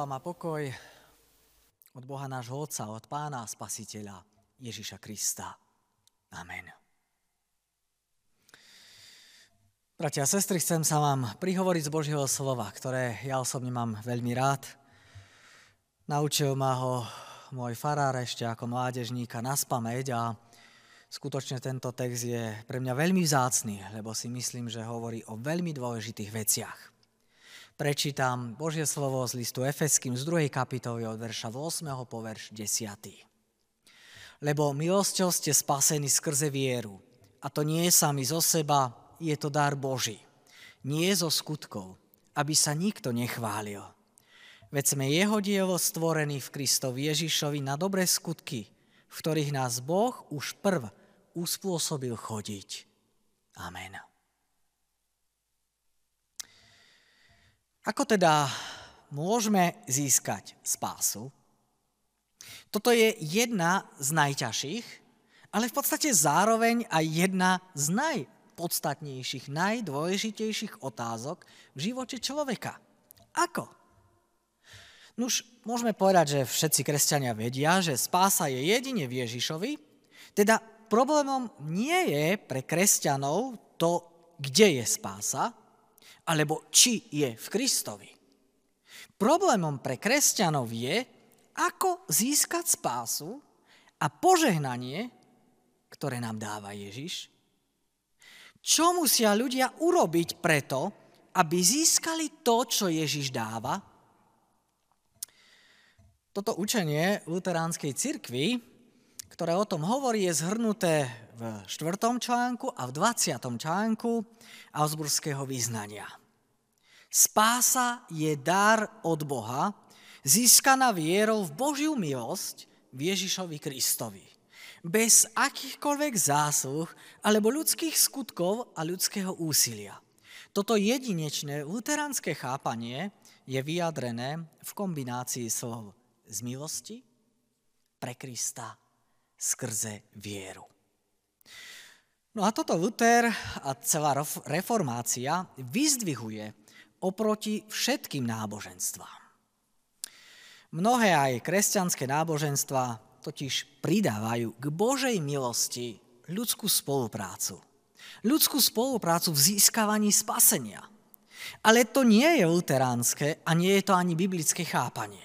Vám a pokoj od Boha nášho Otca, od Pána a Spasiteľa Ježiša Krista. Amen. Bratia a sestry, chcem sa vám prihovoriť z Božieho slova, ktoré ja osobne mám veľmi rád. Naučil ma ho môj farár ešte ako mládežníka na spameť a skutočne tento text je pre mňa veľmi vzácný, lebo si myslím, že hovorí o veľmi dôležitých veciach prečítam Božie slovo z listu Efeským z 2. kapitoly od verša 8. po verš 10. Lebo milosťou ste spasení skrze vieru. A to nie je sami zo seba, je to dar Boží. Nie zo skutkov, aby sa nikto nechválil. Veď sme jeho dielo stvorení v Kristovi Ježišovi na dobré skutky, v ktorých nás Boh už prv uspôsobil chodiť. Amen. Ako teda môžeme získať spásu? Toto je jedna z najťažších, ale v podstate zároveň aj jedna z najpodstatnejších, najdôležitejších otázok v živote človeka. Ako? Nuž, môžeme povedať, že všetci kresťania vedia, že spása je jedine v Ježišovi, teda problémom nie je pre kresťanov to, kde je spása, alebo či je v Kristovi. Problémom pre kresťanov je, ako získať spásu a požehnanie, ktoré nám dáva Ježiš. Čo musia ľudia urobiť preto, aby získali to, čo Ježiš dáva? Toto učenie luteránskej cirkvi, ktoré o tom hovorí, je zhrnuté v 4. článku a v 20. článku Augsburského význania. Spása je dar od Boha, získaná vierou v Božiu milosť v Ježišovi Kristovi. Bez akýchkoľvek zásluh alebo ľudských skutkov a ľudského úsilia. Toto jedinečné luteránske chápanie je vyjadrené v kombinácii slov z milosti pre Krista skrze vieru. No a toto Luther a celá reformácia vyzdvihuje oproti všetkým náboženstvám. Mnohé aj kresťanské náboženstva totiž pridávajú k Božej milosti ľudskú spoluprácu. Ľudskú spoluprácu v získavaní spasenia. Ale to nie je luteránske a nie je to ani biblické chápanie.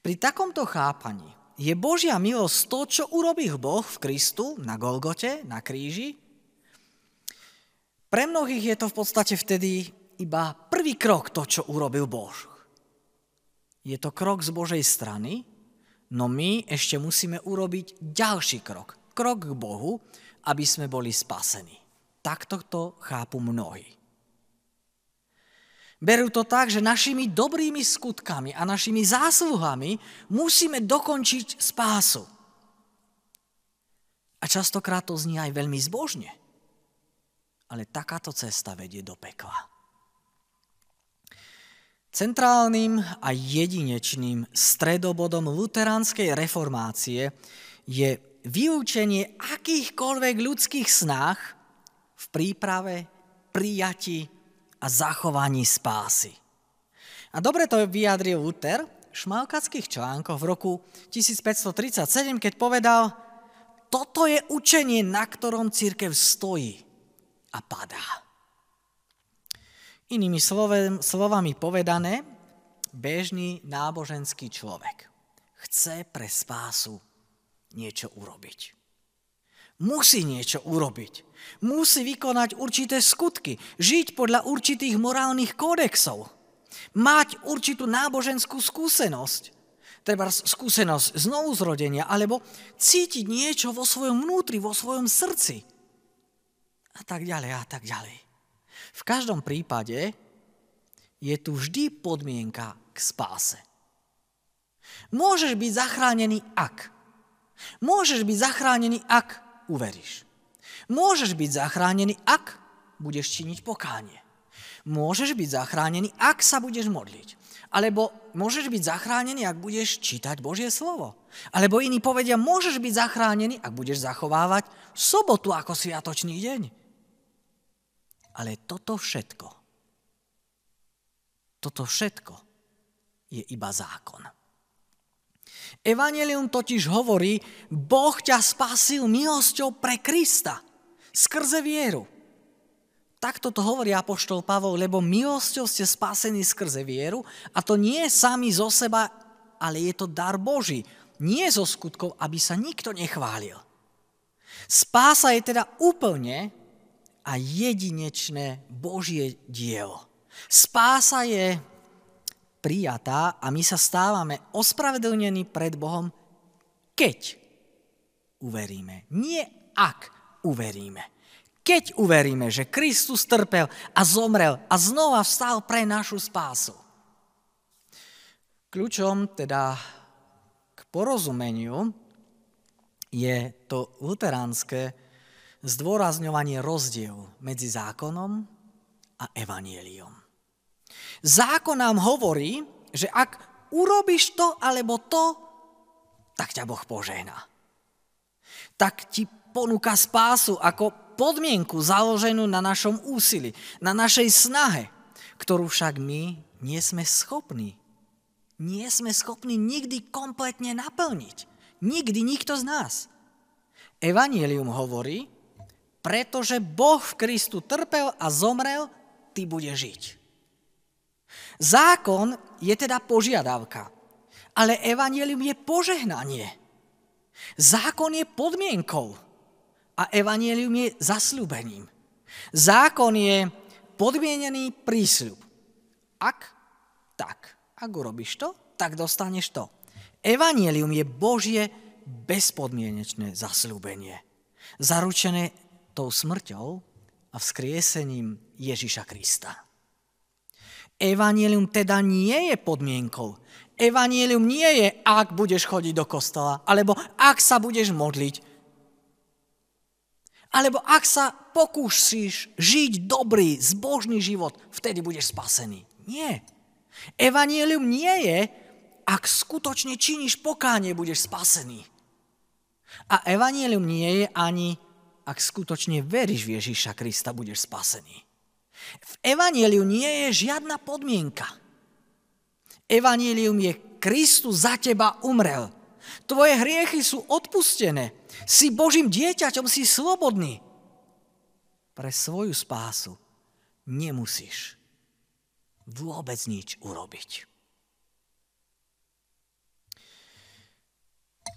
Pri takomto chápaní je Božia milosť to, čo urobil Boh v Kristu na Golgote, na kríži. Pre mnohých je to v podstate vtedy iba prvý krok to, čo urobil Boh. Je to krok z Božej strany, no my ešte musíme urobiť ďalší krok. Krok k Bohu, aby sme boli spasení. Takto to chápu mnohí. Berú to tak, že našimi dobrými skutkami a našimi zásluhami musíme dokončiť spásu. A častokrát to znie aj veľmi zbožne. Ale takáto cesta vedie do pekla. Centrálnym a jedinečným stredobodom luteránskej reformácie je vyučenie akýchkoľvek ľudských snách v príprave, prijati a zachovaní spásy. A dobre to vyjadril Luther v šmalkackých článkoch v roku 1537, keď povedal, toto je učenie, na ktorom církev stojí a padá. Inými slovami povedané, bežný náboženský človek chce pre spásu niečo urobiť. Musí niečo urobiť. Musí vykonať určité skutky, žiť podľa určitých morálnych kódexov, mať určitú náboženskú skúsenosť, treba skúsenosť znovu zrodenia, alebo cítiť niečo vo svojom vnútri, vo svojom srdci. A tak ďalej, a tak ďalej. V každom prípade je tu vždy podmienka k spáse. Môžeš byť zachránený, ak. Môžeš byť zachránený, ak uveríš. Môžeš byť zachránený, ak budeš činiť pokánie. Môžeš byť zachránený, ak sa budeš modliť. Alebo môžeš byť zachránený, ak budeš čítať Božie slovo. Alebo iní povedia, môžeš byť zachránený, ak budeš zachovávať sobotu ako sviatočný deň. Ale toto všetko, toto všetko je iba zákon. Evangelium totiž hovorí, Boh ťa spásil milosťou pre Krista, skrze vieru. Takto to hovorí apoštol Pavol, lebo milosťou ste spásení skrze vieru a to nie sami zo seba, ale je to dar Boží. Nie zo skutkov, aby sa nikto nechválil. Spása je teda úplne a jedinečné Božie dielo. Spása je prijatá a my sa stávame ospravedlnení pred Bohom, keď uveríme. Nie ak uveríme. Keď uveríme, že Kristus trpel a zomrel a znova vstal pre našu spásu. Kľúčom teda k porozumeniu je to luteránske zdôrazňovanie rozdielu medzi zákonom a evanieliom. Zákon nám hovorí, že ak urobíš to alebo to, tak ťa Boh požehná. Tak ti ponúka spásu ako podmienku založenú na našom úsilí, na našej snahe, ktorú však my nie sme schopní. Nie sme schopní nikdy kompletne naplniť. Nikdy nikto z nás. Evangelium hovorí, pretože Boh v Kristu trpel a zomrel, ty bude žiť. Zákon je teda požiadavka, ale evanelium je požehnanie. Zákon je podmienkou a evanelium je zasľúbením. Zákon je podmienený prísľub. Ak, tak. Ak urobíš to, tak dostaneš to. Evangelium je Božie bezpodmienečné zasľúbenie. Zaručené tou smrťou a vzkriesením Ježiša Krista. Evangelium teda nie je podmienkou. Evangelium nie je, ak budeš chodiť do kostola, alebo ak sa budeš modliť, alebo ak sa pokúsiš žiť dobrý, zbožný život, vtedy budeš spasený. Nie. Evangelium nie je, ak skutočne činíš pokánie, budeš spasený. A evangelium nie je ani, ak skutočne veríš v Ježíša Krista, budeš spasený. V evaníliu nie je žiadna podmienka. Evanílium je Kristus za teba umrel. Tvoje hriechy sú odpustené. Si Božím dieťaťom, si slobodný. Pre svoju spásu nemusíš vôbec nič urobiť.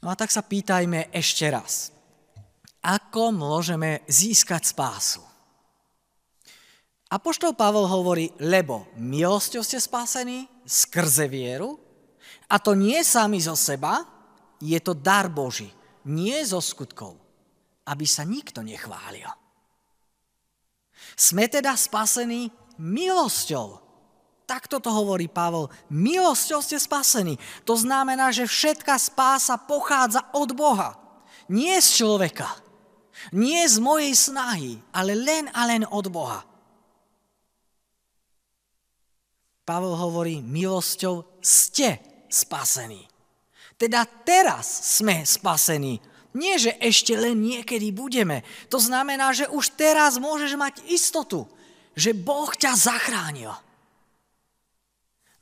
No a tak sa pýtajme ešte raz. Ako môžeme získať spásu? Apoštol Pavol hovorí, lebo milosťou ste spasení skrze vieru a to nie sami zo seba, je to dar Boží, nie zo skutkov, aby sa nikto nechválil. Sme teda spasení milosťou. Takto to hovorí Pavol. Milosťou ste spasení. To znamená, že všetká spása pochádza od Boha. Nie z človeka. Nie z mojej snahy, ale len a len od Boha. Pavel hovorí, milosťou ste spasení. Teda teraz sme spasení. Nie, že ešte len niekedy budeme. To znamená, že už teraz môžeš mať istotu, že Boh ťa zachránil.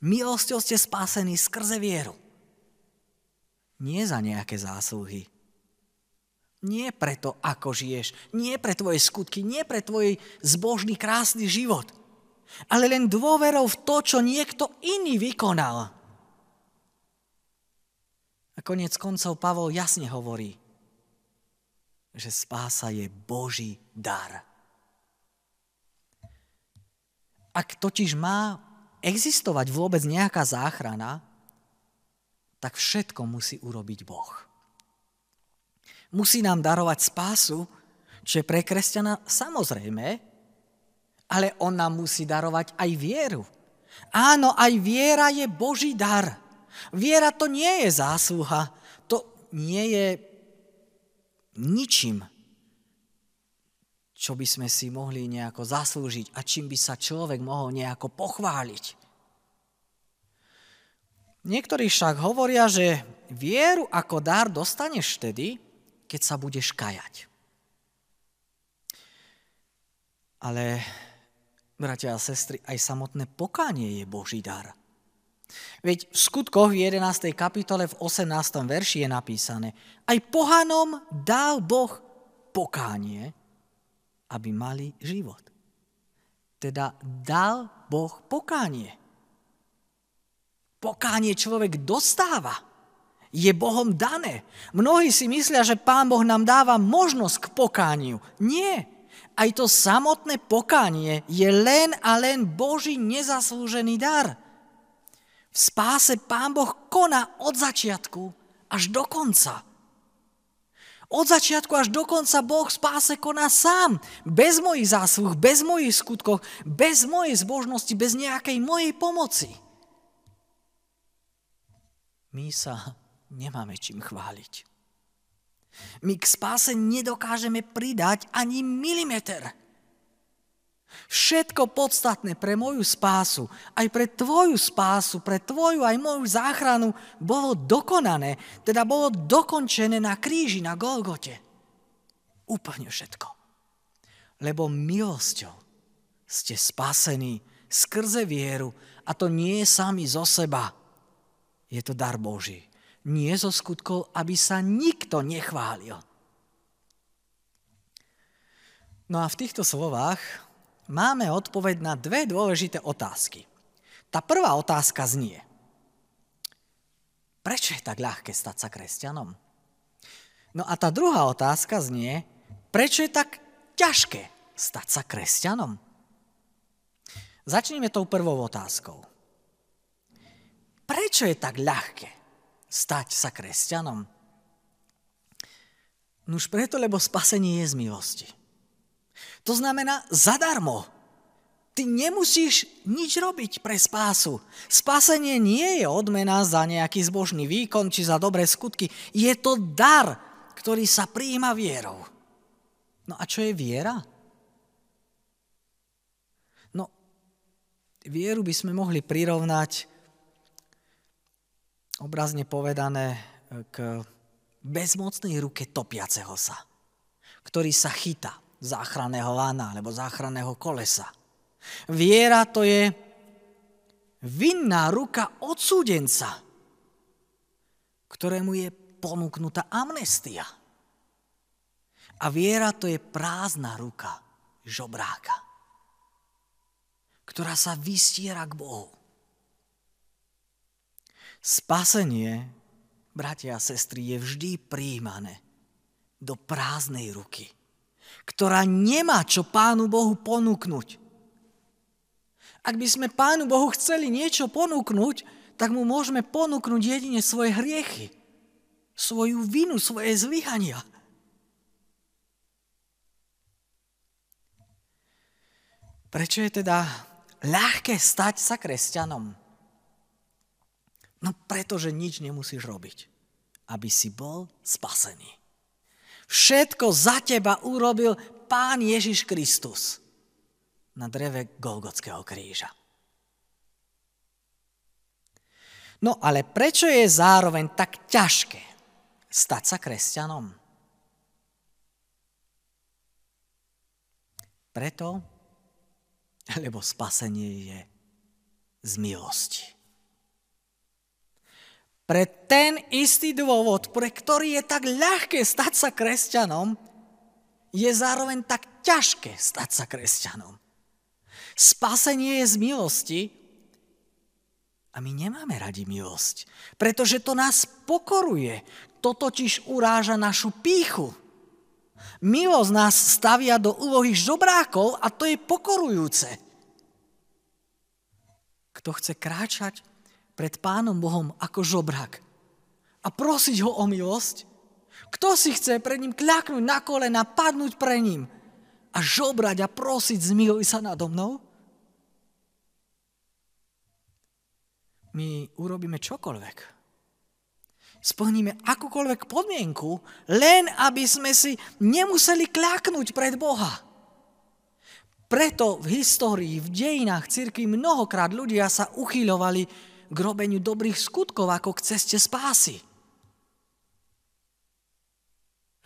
Milosťou ste spasení skrze vieru. Nie za nejaké zásluhy. Nie preto, ako žiješ. Nie pre tvoje skutky. Nie pre tvoj zbožný, krásny život ale len dôverou v to, čo niekto iný vykonal. Konec koncov Pavol jasne hovorí, že spása je Boží dar. Ak totiž má existovať vôbec nejaká záchrana, tak všetko musí urobiť Boh. Musí nám darovať spásu, čo je pre kresťana samozrejme, ale on nám musí darovať aj vieru. Áno, aj viera je Boží dar. Viera to nie je zásluha, to nie je ničím, čo by sme si mohli nejako zaslúžiť a čím by sa človek mohol nejako pochváliť. Niektorí však hovoria, že vieru ako dar dostaneš vtedy, keď sa budeš kajať. Ale bratia a sestry, aj samotné pokánie je Boží dar. Veď v skutkoch v 11. kapitole v 18. verši je napísané, aj pohanom dal Boh pokánie, aby mali život. Teda dal Boh pokánie. Pokánie človek dostáva. Je Bohom dané. Mnohí si myslia, že Pán Boh nám dáva možnosť k pokániu. Nie. Aj to samotné pokánie je len a len Boží nezaslúžený dar. V spáse Pán Boh koná od začiatku až do konca. Od začiatku až do konca Boh spáse koná sám, bez mojich zásluh, bez mojich skutkov, bez mojej zbožnosti, bez nejakej mojej pomoci. My sa nemáme čím chváliť. My k spáse nedokážeme pridať ani milimeter. Všetko podstatné pre moju spásu, aj pre tvoju spásu, pre tvoju aj moju záchranu bolo dokonané, teda bolo dokončené na kríži, na Golgote. Úplne všetko. Lebo milosťou ste spasení skrze vieru a to nie je sami zo seba. Je to dar Boží. Nie zo skutkov, aby sa nikto nechválil. No a v týchto slovách máme odpoveď na dve dôležité otázky. Tá prvá otázka znie, prečo je tak ľahké stať sa kresťanom? No a tá druhá otázka znie, prečo je tak ťažké stať sa kresťanom? Začneme tou prvou otázkou. Prečo je tak ľahké stať sa kresťanom? Nuž preto, lebo spasenie je z milosti. To znamená zadarmo. Ty nemusíš nič robiť pre spásu. Spásenie nie je odmena za nejaký zbožný výkon či za dobré skutky. Je to dar, ktorý sa prijíma vierou. No a čo je viera? No, vieru by sme mohli prirovnať, obrazne povedané, k bezmocnej ruke topiaceho sa, ktorý sa chytá záchranného lana alebo záchranného kolesa. Viera to je vinná ruka odsúdenca, ktorému je ponúknutá amnestia. A viera to je prázdna ruka žobráka, ktorá sa vystiera k Bohu. Spasenie, bratia a sestry, je vždy príjmané do prázdnej ruky ktorá nemá čo Pánu Bohu ponúknuť. Ak by sme Pánu Bohu chceli niečo ponúknuť, tak mu môžeme ponúknuť jedine svoje hriechy, svoju vinu, svoje zlyhania. Prečo je teda ľahké stať sa kresťanom? No pretože nič nemusíš robiť, aby si bol spasený. Všetko za teba urobil Pán Ježiš Kristus na dreve Golgotského kríža. No ale prečo je zároveň tak ťažké stať sa kresťanom? Preto, lebo spasenie je z milosti pre ten istý dôvod, pre ktorý je tak ľahké stať sa kresťanom, je zároveň tak ťažké stať sa kresťanom. Spasenie je z milosti a my nemáme radi milosť, pretože to nás pokoruje. To totiž uráža našu píchu. Milosť nás stavia do úlohy žobrákov a to je pokorujúce. Kto chce kráčať pred Pánom Bohom ako žobrak a prosiť ho o milosť? Kto si chce pred ním kľaknúť na kolena, padnúť pre ním a žobrať a prosiť zmiluj sa nado mnou? My urobíme čokoľvek. Splníme akúkoľvek podmienku, len aby sme si nemuseli kľaknúť pred Boha. Preto v histórii, v dejinách cirkvi mnohokrát ľudia sa uchýľovali k robeniu dobrých skutkov ako k ceste spásy.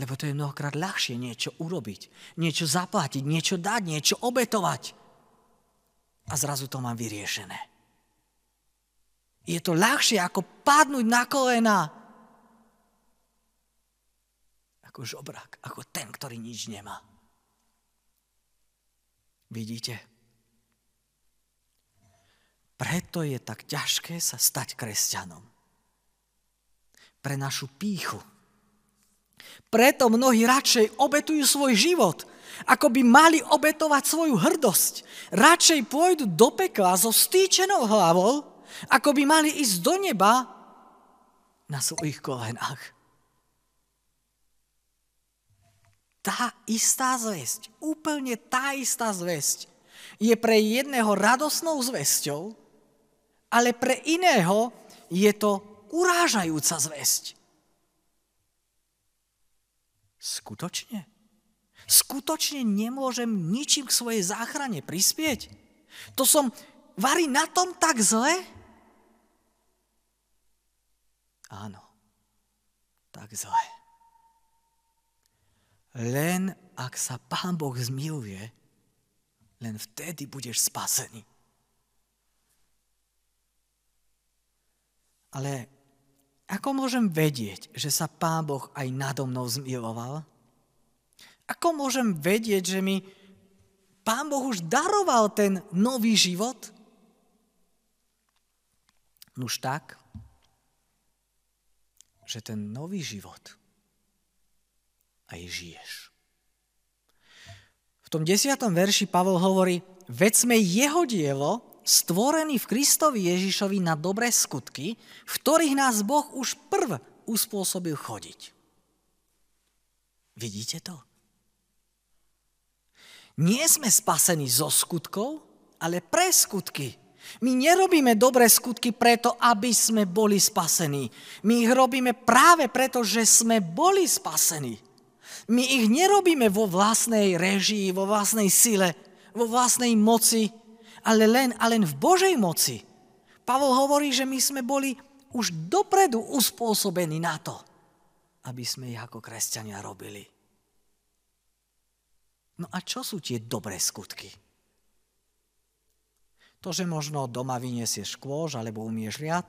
Lebo to je mnohokrát ľahšie niečo urobiť, niečo zaplatiť, niečo dať, niečo obetovať. A zrazu to mám vyriešené. Je to ľahšie ako padnúť na kolena. Ako žobrak, ako ten, ktorý nič nemá. Vidíte? Preto je tak ťažké sa stať kresťanom. Pre našu píchu. Preto mnohí radšej obetujú svoj život, ako by mali obetovať svoju hrdosť. Radšej pôjdu do pekla so stýčenou hlavou, ako by mali ísť do neba na svojich kolenách. Tá istá zväzť, úplne tá istá zväzť je pre jedného radosnou zväzťou, ale pre iného je to urážajúca zväzť. Skutočne? Skutočne nemôžem ničím k svojej záchrane prispieť? To som varí na tom tak zle? Áno, tak zle. Len ak sa Pán Boh zmiluje, len vtedy budeš spasený. Ale ako môžem vedieť, že sa Pán Boh aj nado mnou zmiloval? Ako môžem vedieť, že mi Pán Boh už daroval ten nový život? Nuž tak, že ten nový život aj žiješ. V tom desiatom verši Pavol hovorí, veď sme jeho dielo, stvorený v Kristovi Ježišovi na dobré skutky, v ktorých nás Boh už prv uspôsobil chodiť. Vidíte to? Nie sme spasení zo skutkov, ale pre skutky. My nerobíme dobré skutky preto, aby sme boli spasení. My ich robíme práve preto, že sme boli spasení. My ich nerobíme vo vlastnej režii, vo vlastnej sile, vo vlastnej moci, ale len, a len v Božej moci. Pavol hovorí, že my sme boli už dopredu uspôsobení na to, aby sme ich ako kresťania robili. No a čo sú tie dobré skutky? To, že možno doma vyniesieš kôž alebo umieš riad?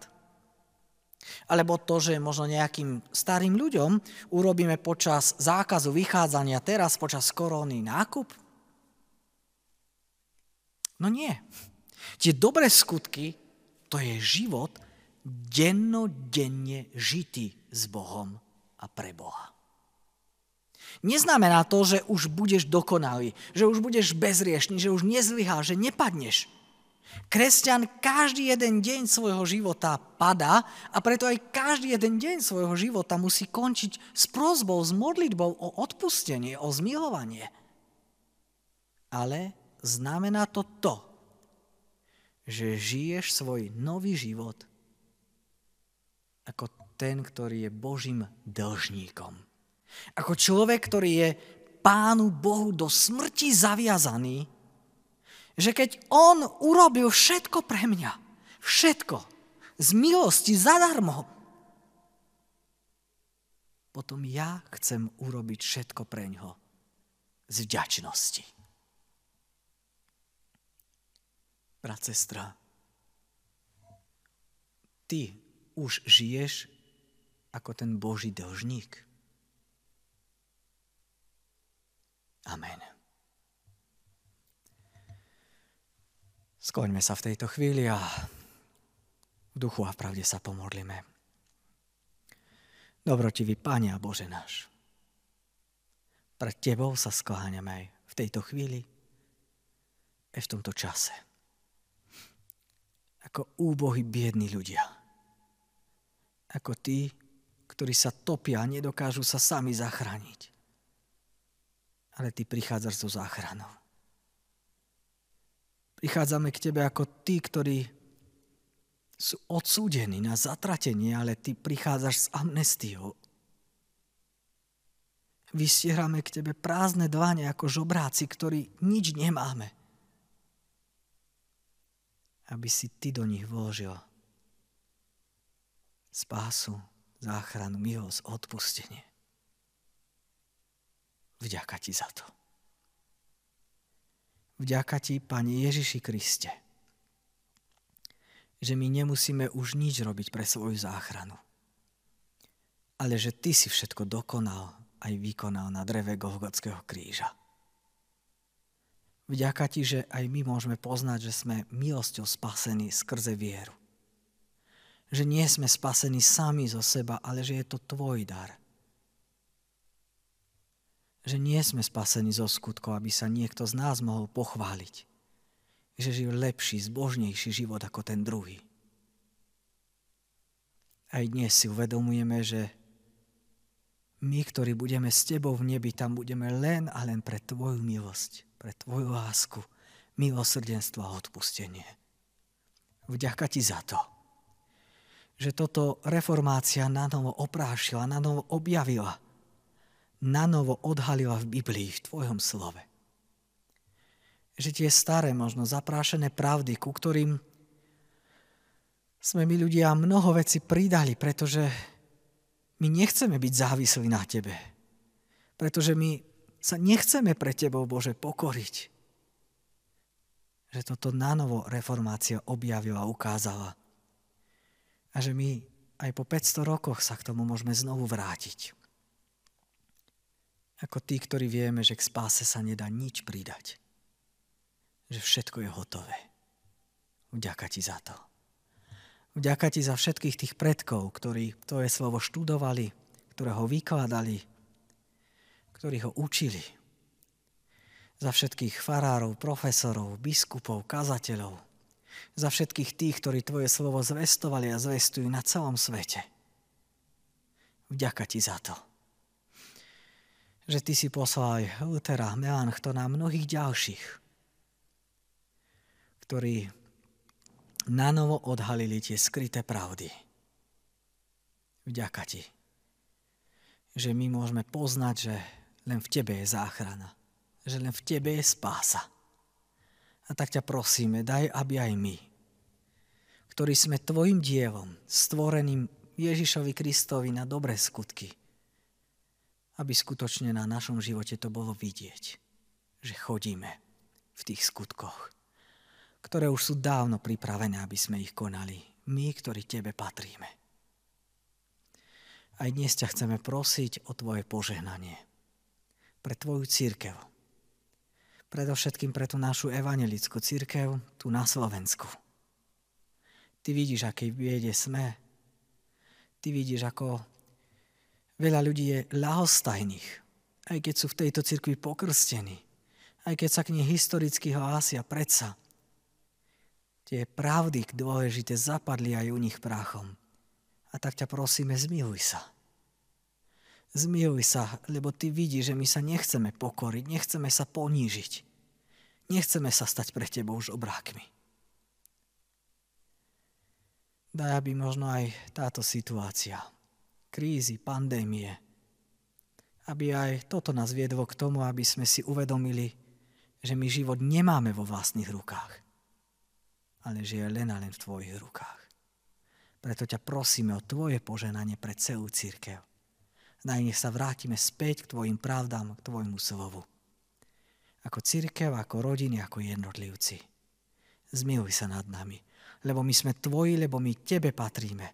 Alebo to, že možno nejakým starým ľuďom urobíme počas zákazu vychádzania teraz, počas koróny nákup? No nie. Tie dobré skutky, to je život dennodenne žitý s Bohom a pre Boha. Neznamená to, že už budeš dokonalý, že už budeš bezriešný, že už nezlyhá, že nepadneš. Kresťan každý jeden deň svojho života padá a preto aj každý jeden deň svojho života musí končiť s prozbou, s modlitbou o odpustenie, o zmilovanie. Ale znamená to to, že žiješ svoj nový život ako ten, ktorý je Božím dlžníkom. Ako človek, ktorý je Pánu Bohu do smrti zaviazaný, že keď On urobil všetko pre mňa, všetko, z milosti, zadarmo, potom ja chcem urobiť všetko pre ňo z vďačnosti. Brat, sestra, ty už žiješ ako ten Boží dlžník. Amen. Skoňme sa v tejto chvíli a v duchu a v pravde sa pomodlíme. Dobrotivý Pane a Bože náš, pred Tebou sa skláňame aj v tejto chvíli, aj v tomto čase ako úbohy biední ľudia. Ako tí, ktorí sa topia a nedokážu sa sami zachrániť. Ale ty prichádzaš so záchranou. Prichádzame k tebe ako tí, ktorí sú odsúdení na zatratenie, ale ty prichádzaš s amnestiou. Vystierame k tebe prázdne dvane ako žobráci, ktorí nič nemáme aby si ty do nich vložil spásu, záchranu, milosť, odpustenie. Vďaka ti za to. Vďaka ti, Pane Ježiši Kriste, že my nemusíme už nič robiť pre svoju záchranu. Ale že Ty si všetko dokonal aj vykonal na dreve Golgotského kríža. Vďaka Ti, že aj my môžeme poznať, že sme milosťou spasení skrze vieru. Že nie sme spasení sami zo seba, ale že je to Tvoj dar. Že nie sme spasení zo skutkov, aby sa niekto z nás mohol pochváliť že žil lepší, zbožnejší život ako ten druhý. Aj dnes si uvedomujeme, že my, ktorí budeme s Tebou v nebi, tam budeme len a len pre Tvoju milosť, pre Tvoju lásku, milosrdenstvo a odpustenie. Vďaka Ti za to, že toto reformácia na novo oprášila, na novo objavila, na novo odhalila v Biblii, v Tvojom slove že tie staré, možno zaprášené pravdy, ku ktorým sme my ľudia mnoho veci pridali, pretože my nechceme byť závislí na Tebe. Pretože my sa nechceme pre Tebou, Bože, pokoriť. Že toto nanovo reformácia objavila, ukázala. A že my aj po 500 rokoch sa k tomu môžeme znovu vrátiť. Ako tí, ktorí vieme, že k spáse sa nedá nič pridať že všetko je hotové. Vďaka ti za to. Vďaka ti za všetkých tých predkov, ktorí tvoje slovo študovali, ktoré ho vykladali, ktorí ho učili. Za všetkých farárov, profesorov, biskupov, kazateľov. Za všetkých tých, ktorí tvoje slovo zvestovali a zvestujú na celom svete. Vďaka ti za to. Že ty si poslal aj Lutera, Melanchtona a mnohých ďalších, ktorí nanovo odhalili tie skryté pravdy. Vďaka ti, že my môžeme poznať, že len v tebe je záchrana, že len v tebe je spása. A tak ťa prosíme, daj, aby aj my, ktorí sme tvojim dielom, stvoreným Ježišovi Kristovi na dobré skutky, aby skutočne na našom živote to bolo vidieť, že chodíme v tých skutkoch ktoré už sú dávno pripravené, aby sme ich konali. My, ktorí Tebe patríme. Aj dnes ťa chceme prosiť o Tvoje požehnanie. Pre Tvoju církev. Predovšetkým pre tú našu evangelickú církev tu na Slovensku. Ty vidíš, akej biede sme. Ty vidíš, ako veľa ľudí je ľahostajných, aj keď sú v tejto cirkvi pokrstení, aj keď sa k nej historicky hlásia predsa tie pravdy dôležité zapadli aj u nich práchom. A tak ťa prosíme, zmiluj sa. Zmiluj sa, lebo ty vidíš, že my sa nechceme pokoriť, nechceme sa ponížiť. Nechceme sa stať pre tebou už obrákmi. Daj, aby možno aj táto situácia, krízy, pandémie, aby aj toto nás viedlo k tomu, aby sme si uvedomili, že my život nemáme vo vlastných rukách ale že je len a len v Tvojich rukách. Preto ťa prosíme o Tvoje poženanie pre celú církev. Daj, sa vrátime späť k Tvojim pravdám, k Tvojmu slovu. Ako církev, ako rodiny, ako jednotlivci. Zmiluj sa nad nami, lebo my sme Tvoji, lebo my Tebe patríme.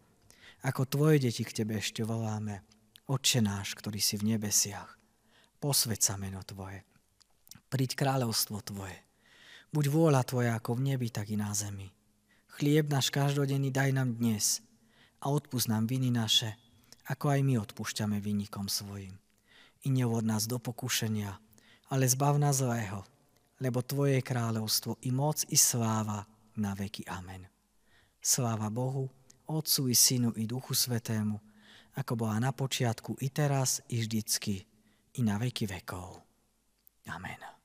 Ako Tvoje deti k Tebe ešte voláme. Otče náš, ktorý si v nebesiach, posved sa meno Tvoje. Príď kráľovstvo Tvoje Buď vôľa Tvoja ako v nebi, tak i na zemi. Chlieb náš každodenný daj nám dnes a odpust nám viny naše, ako aj my odpúšťame vynikom svojim. I neuvod nás do pokušenia, ale zbav nás zlého, lebo Tvoje je kráľovstvo i moc i sláva na veky. Amen. Sláva Bohu, Otcu i Synu i Duchu Svetému, ako bola na počiatku i teraz i vždycky i na veky vekov. Amen.